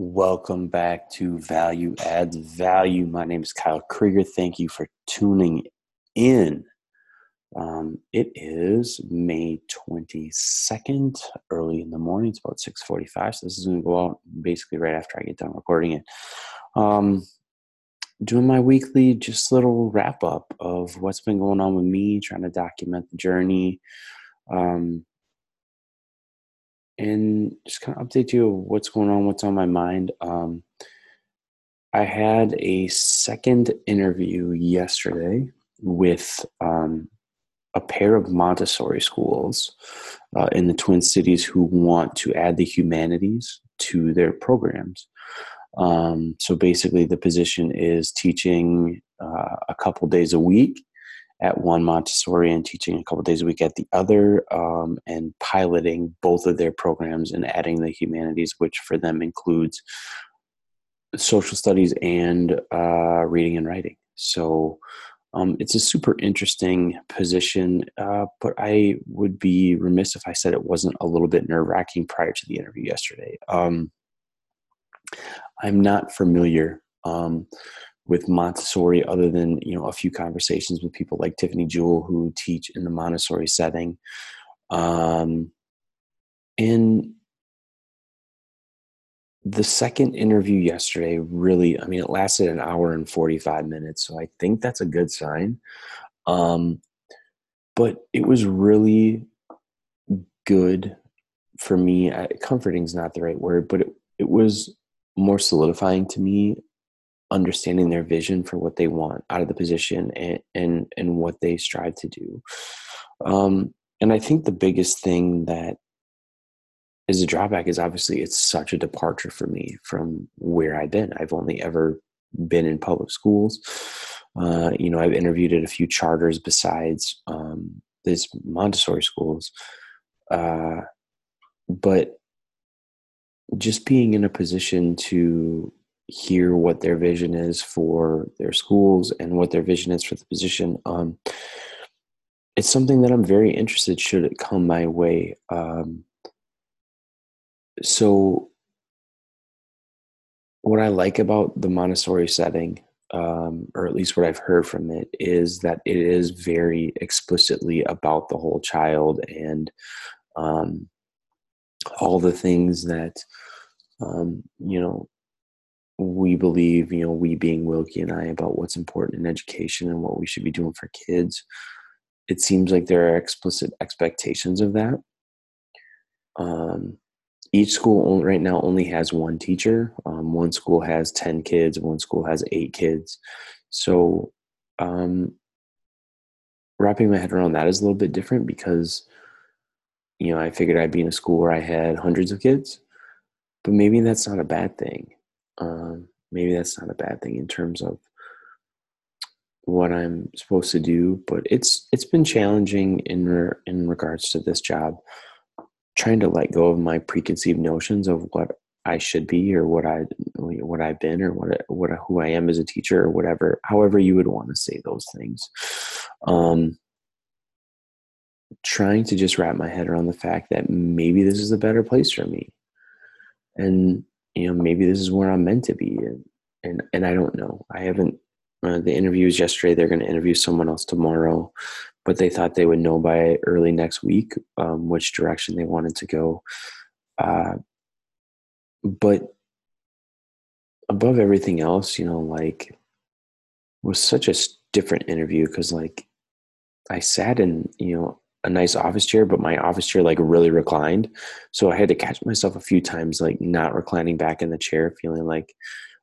Welcome back to Value Adds Value. My name is Kyle Krieger. Thank you for tuning in. Um, it is May 22nd, early in the morning. It's about 6:45. So this is going to go out basically right after I get done recording it. Um, doing my weekly just little wrap up of what's been going on with me, trying to document the journey. Um, and just kind of update you what's going on, what's on my mind. Um, I had a second interview yesterday with um, a pair of Montessori schools uh, in the Twin Cities who want to add the humanities to their programs. Um, so basically, the position is teaching uh, a couple days a week at one Montessori and teaching a couple days a week at the other, um, and piloting both of their programs and adding the humanities, which for them includes social studies and uh, reading and writing. So um, it's a super interesting position, uh, but I would be remiss if I said it wasn't a little bit nerve wracking prior to the interview yesterday. Um, I'm not familiar um, with Montessori other than you know a few conversations with people like Tiffany Jewell who teach in the Montessori setting. Um, and the second interview yesterday really, I mean, it lasted an hour and 45 minutes, so I think that's a good sign. Um, but it was really good for me. Comforting is not the right word, but it, it was more solidifying to me understanding their vision for what they want out of the position and and, and what they strive to do. Um, and I think the biggest thing that is a drawback is obviously it's such a departure for me from where I've been. I've only ever been in public schools. Uh, you know, I've interviewed at a few charters besides um, this Montessori schools. Uh, but just being in a position to hear what their vision is for their schools and what their vision is for the position. Um, it's something that I'm very interested should it come my way. Um, so, what I like about the Montessori setting, um, or at least what I've heard from it, is that it is very explicitly about the whole child and um, all the things that um, you know we believe, you know, we being Wilkie and I, about what's important in education and what we should be doing for kids. It seems like there are explicit expectations of that. Um, each school right now only has one teacher. Um, one school has 10 kids, one school has eight kids. So, um, wrapping my head around that is a little bit different because, you know, I figured I'd be in a school where I had hundreds of kids, but maybe that's not a bad thing um, maybe that's not a bad thing in terms of what I'm supposed to do. But it's it's been challenging in re, in regards to this job, trying to let go of my preconceived notions of what I should be or what I what I've been or what what who I am as a teacher or whatever. However, you would want to say those things. Um, trying to just wrap my head around the fact that maybe this is a better place for me and you know maybe this is where i'm meant to be and and, and i don't know. I haven't uh, the interviews yesterday they're going to interview someone else tomorrow but they thought they would know by early next week um, which direction they wanted to go. Uh, but above everything else you know like was such a different interview because like i sat in you know a nice office chair, but my office chair like really reclined. So I had to catch myself a few times, like not reclining back in the chair, feeling like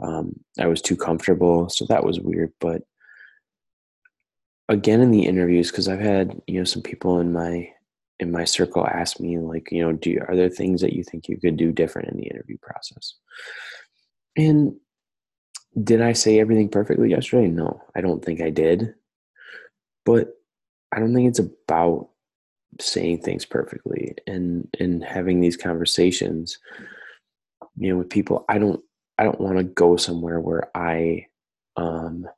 um, I was too comfortable. So that was weird. But again, in the interviews, because I've had you know some people in my in my circle ask me like, you know, do you, are there things that you think you could do different in the interview process? And did I say everything perfectly yesterday? No, I don't think I did. But I don't think it's about saying things perfectly and and having these conversations you know with people i don't i don't want to go somewhere where i um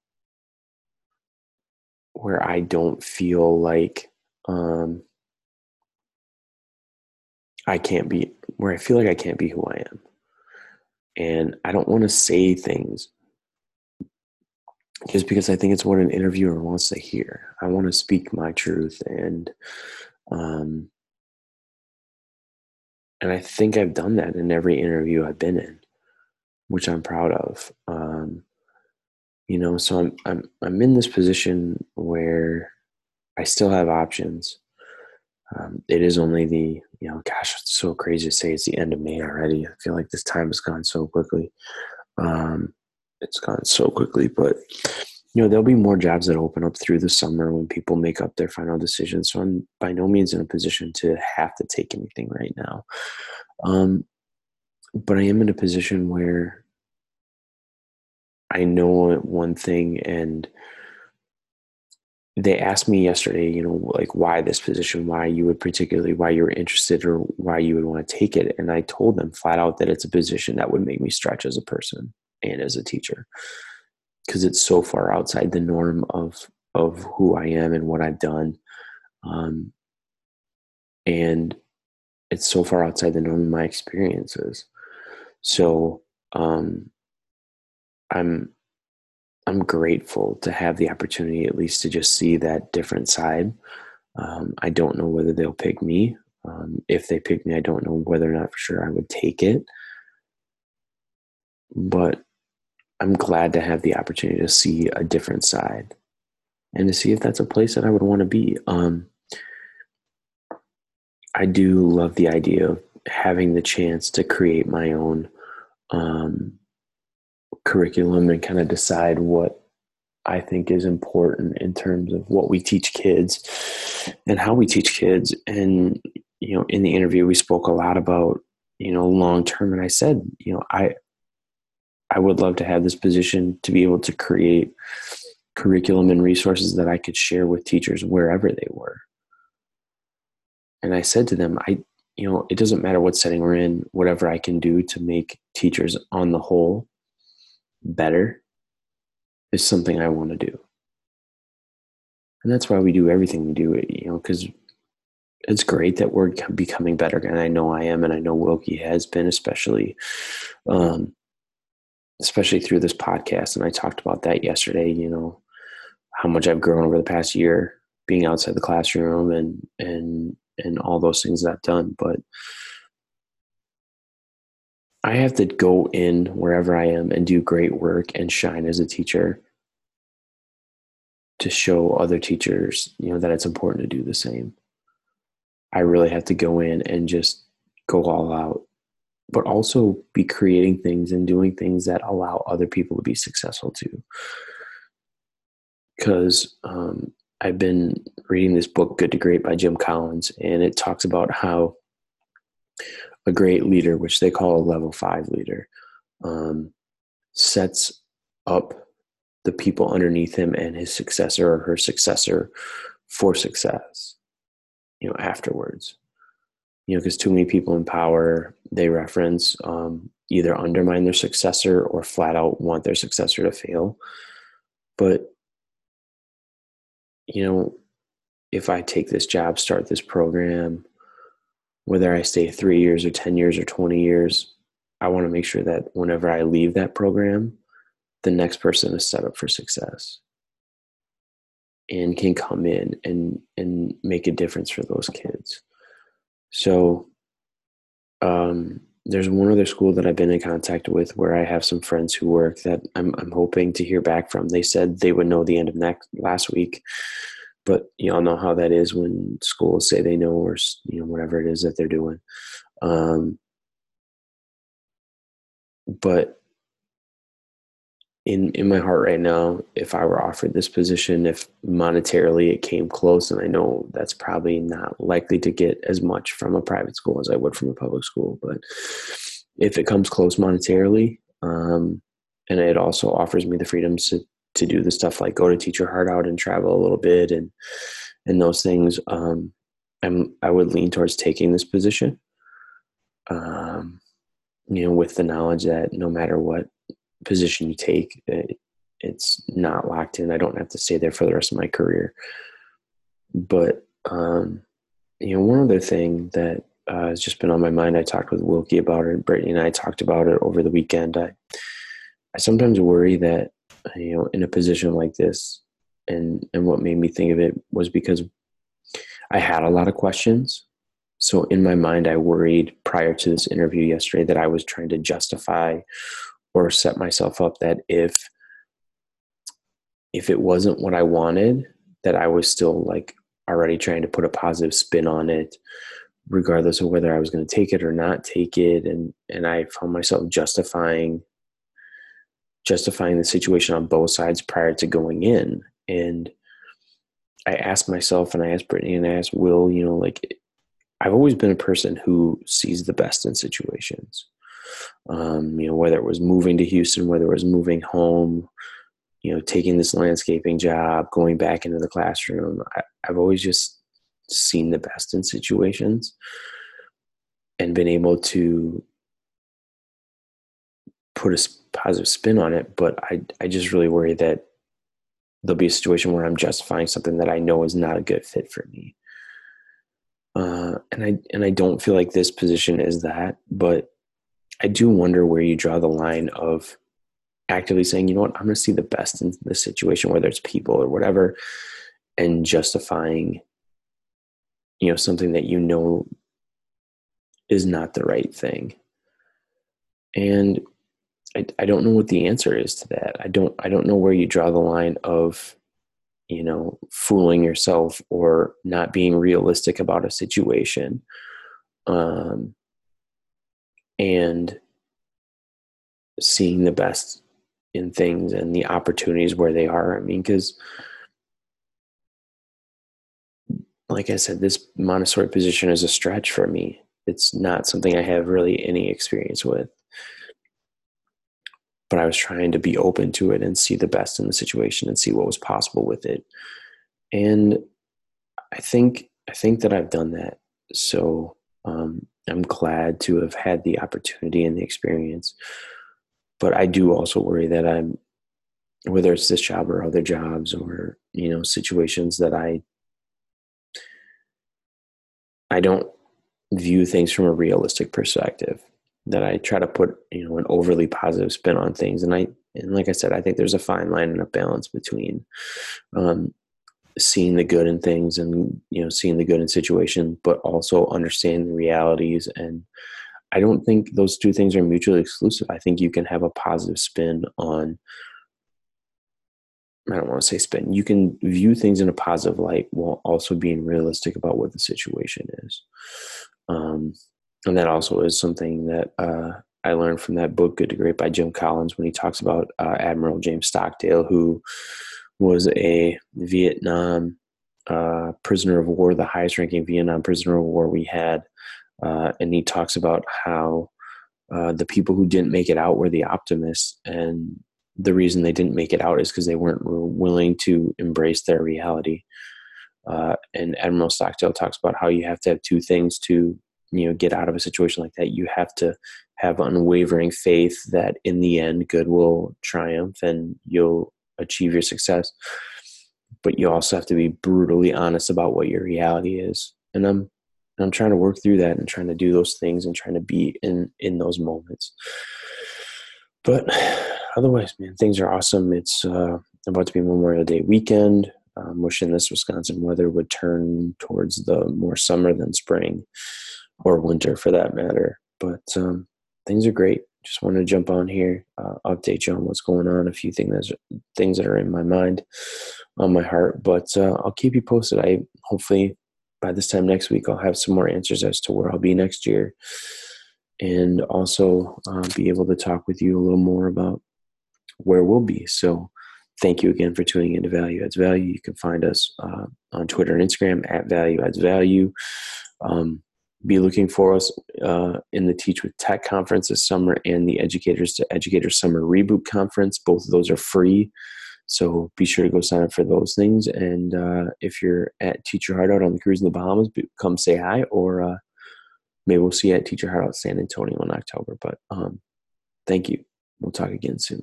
where i don't feel like um i can't be where i feel like i can't be who i am And I don't want to say things just because I think it's what an interviewer wants to hear. I want to speak my truth and um and I think I've done that in every interview I've been in, which I'm proud of. Um you know, so I'm I'm I'm in this position where I still have options. Um, it is only the you know, gosh, it's so crazy to say it's the end of May already. I feel like this time has gone so quickly. Um, it's gone so quickly, but you know, there'll be more jobs that open up through the summer when people make up their final decisions. So I'm by no means in a position to have to take anything right now. Um, but I am in a position where I know one thing and they asked me yesterday, you know, like why this position, why you would particularly, why you were interested or why you would want to take it. And I told them flat out that it's a position that would make me stretch as a person and as a teacher because it's so far outside the norm of, of who I am and what I've done. Um, and it's so far outside the norm of my experiences. So, um, I'm I'm grateful to have the opportunity at least to just see that different side. Um, I don't know whether they'll pick me. Um, if they pick me, I don't know whether or not for sure I would take it. But I'm glad to have the opportunity to see a different side and to see if that's a place that I would want to be. Um, I do love the idea of having the chance to create my own um, curriculum and kind of decide what I think is important in terms of what we teach kids and how we teach kids. And, you know, in the interview, we spoke a lot about, you know, long term. And I said, you know, I, I would love to have this position to be able to create curriculum and resources that I could share with teachers wherever they were. And I said to them, I, you know, it doesn't matter what setting we're in, whatever I can do to make teachers on the whole better is something I want to do. And that's why we do everything we do, you know, because it's great that we're becoming better. And I know I am, and I know Wilkie has been, especially, um, especially through this podcast. And I talked about that yesterday, you know, how much I've grown over the past year being outside the classroom and, and, and all those things that I've done. But I have to go in wherever I am and do great work and shine as a teacher to show other teachers, you know, that it's important to do the same. I really have to go in and just go all out, but also be creating things and doing things that allow other people to be successful too. Because um, I've been reading this book, Good to Great by Jim Collins, and it talks about how a great leader, which they call a level five leader, um, sets up the people underneath him and his successor or her successor for success, you know, afterwards. You know, because too many people in power, they reference um, either undermine their successor or flat out want their successor to fail. But, you know, if I take this job, start this program, whether I stay three years or 10 years or 20 years, I want to make sure that whenever I leave that program, the next person is set up for success and can come in and, and make a difference for those kids. So, um, there's one other school that I've been in contact with where I have some friends who work that I'm, I'm hoping to hear back from. They said they would know the end of next last week but y'all know how that is when schools say they know or you know whatever it is that they're doing um, but in in my heart right now if i were offered this position if monetarily it came close and i know that's probably not likely to get as much from a private school as i would from a public school but if it comes close monetarily um, and it also offers me the freedoms to to do the stuff like go to Teach Your Heart Out and travel a little bit and and those things um i'm i would lean towards taking this position um you know with the knowledge that no matter what position you take it, it's not locked in i don't have to stay there for the rest of my career but um you know one other thing that uh, has just been on my mind. I talked with Wilkie about it. Brittany and I talked about it over the weekend. I, I sometimes worry that you know, in a position like this, and and what made me think of it was because I had a lot of questions. So in my mind, I worried prior to this interview yesterday that I was trying to justify or set myself up that if if it wasn't what I wanted, that I was still like already trying to put a positive spin on it, regardless of whether I was going to take it or not take it. And and I found myself justifying justifying the situation on both sides prior to going in. And I asked myself and I asked Brittany and I asked Will, you know, like I've always been a person who sees the best in situations. Um, you know, whether it was moving to Houston, whether it was moving home, you know, taking this landscaping job, going back into the classroom, I, I've always just seen the best in situations and been able to put a positive spin on it. But I, I just really worry that there'll be a situation where I'm justifying something that I know is not a good fit for me. Uh, and I and I don't feel like this position is that, but I do wonder where you draw the line of actively saying, you know what, I'm going to see the best in this situation, whether it's people or whatever, and justifying, you know, something that you know is not the right thing. And I, I don't know what the answer is to that. I don't I don't know where you draw the line of you know fooling yourself or not being realistic about a situation um, and seeing the best in things and the opportunities where they are i mean because like i said this montessori position is a stretch for me it's not something i have really any experience with but I was trying to be open to it and see the best in the situation and see what was possible with it. And I think I think that I've done that. So um, I'm glad to have had the opportunity and the experience. But I do also worry that I'm whether it's this job or other jobs or you know situations that I I don't view things from a realistic perspective that I try to put, you know, an overly positive spin on things. And I, and like I said, I think there's a fine line and a balance between um, seeing the good in things and, you know, seeing the good in situation, but also understanding the realities. And I don't think those two things are mutually exclusive. I think you can have a positive spin on, I don't want to say spin. You can view things in a positive light while also being realistic about what the situation is. Um, and that also is something that uh, I learned from that book, Good to Great by Jim Collins, when he talks about uh, Admiral James Stockdale, who was a Vietnam uh, prisoner of war, the highest ranking Vietnam prisoner of war we had. Uh, and he talks about how uh, the people who didn't make it out were the optimists. And the reason they didn't make it out is because they weren't willing to embrace their reality. Uh, and Admiral Stockdale talks about how you have to have two things to you know get out of a situation like that you have to have unwavering faith that in the end good will triumph and you'll achieve your success but you also have to be brutally honest about what your reality is and i'm i'm trying to work through that and trying to do those things and trying to be in in those moments but otherwise man things are awesome it's uh, about to be memorial day weekend i'm wishing this wisconsin weather would turn towards the more summer than spring or winter for that matter. But um, things are great. Just wanted to jump on here, uh, update you on what's going on, a few things things that are in my mind, on my heart. But uh, I'll keep you posted. I hopefully by this time next week I'll have some more answers as to where I'll be next year, and also uh, be able to talk with you a little more about where we'll be. So thank you again for tuning into Value Adds Value. You can find us uh, on Twitter and Instagram at Value Adds Value. Um, be looking for us uh, in the Teach with Tech conference this summer and the Educators to Educators Summer Reboot Conference. Both of those are free. So be sure to go sign up for those things. And uh, if you're at Teach Your Heart Out on the cruise in the Bahamas, come say hi, or uh, maybe we'll see you at Teach Your Heart Out San Antonio in October. But um, thank you. We'll talk again soon.